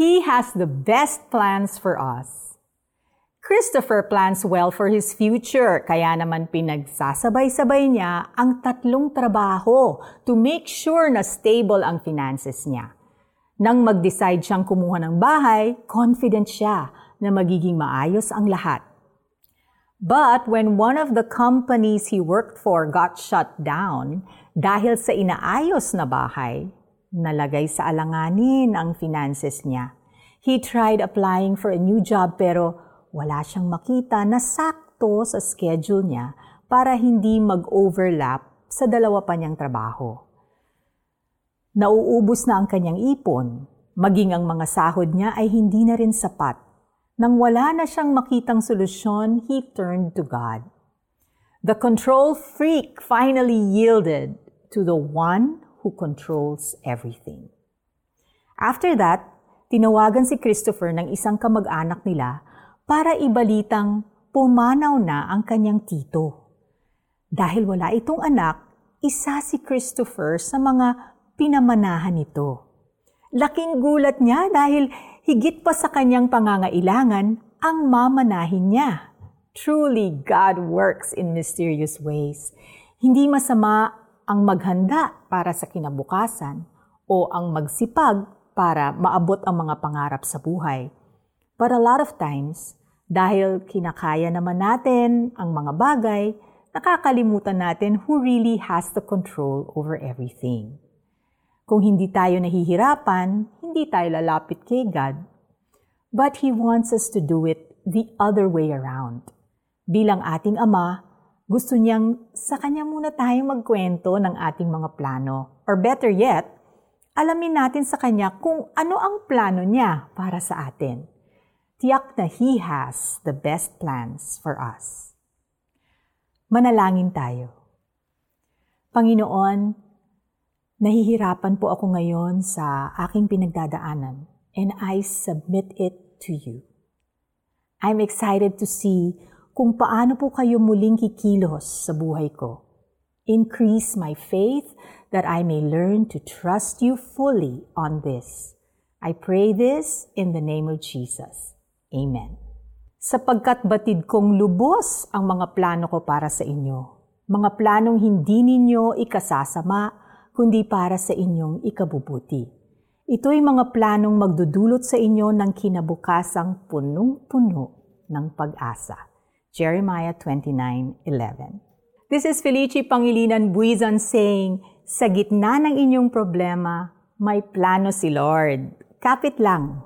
He has the best plans for us. Christopher plans well for his future, kaya naman pinagsasabay-sabay niya ang tatlong trabaho to make sure na stable ang finances niya. Nang mag-decide siyang kumuha ng bahay, confident siya na magiging maayos ang lahat. But when one of the companies he worked for got shut down dahil sa inaayos na bahay, nalagay sa alanganin ang finances niya. He tried applying for a new job pero wala siyang makita na sakto sa schedule niya para hindi mag-overlap sa dalawa pa niyang trabaho. Nauubos na ang kanyang ipon, maging ang mga sahod niya ay hindi na rin sapat. Nang wala na siyang makitang solusyon, he turned to God. The control freak finally yielded to the one who controls everything. After that, tinawagan si Christopher ng isang kamag-anak nila para ibalitang pumanaw na ang kanyang tito. Dahil wala itong anak, isa si Christopher sa mga pinamanahan nito. Laking gulat niya dahil higit pa sa kanyang pangangailangan ang mamanahin niya. Truly, God works in mysterious ways. Hindi masama ang maghanda para sa kinabukasan o ang magsipag para maabot ang mga pangarap sa buhay. But a lot of times, dahil kinakaya naman natin ang mga bagay, nakakalimutan natin who really has the control over everything. Kung hindi tayo nahihirapan, hindi tayo lalapit kay God. But He wants us to do it the other way around. Bilang ating Ama, gusto niyang sa Kanya muna tayong magkwento ng ating mga plano. Or better yet, alamin natin sa Kanya kung ano ang plano niya para sa atin tiyak na He has the best plans for us. Manalangin tayo. Panginoon, nahihirapan po ako ngayon sa aking pinagdadaanan and I submit it to you. I'm excited to see kung paano po kayo muling kikilos sa buhay ko. Increase my faith that I may learn to trust you fully on this. I pray this in the name of Jesus. Amen. Sapagkat batid kong lubos ang mga plano ko para sa inyo, mga planong hindi ninyo ikasasama, kundi para sa inyong ikabubuti. Ito'y mga planong magdudulot sa inyo ng kinabukasang punong-puno ng pag-asa. Jeremiah 29:11. This is Felici Pangilinan Buizan saying, sa gitna ng inyong problema, may plano si Lord. Kapit lang,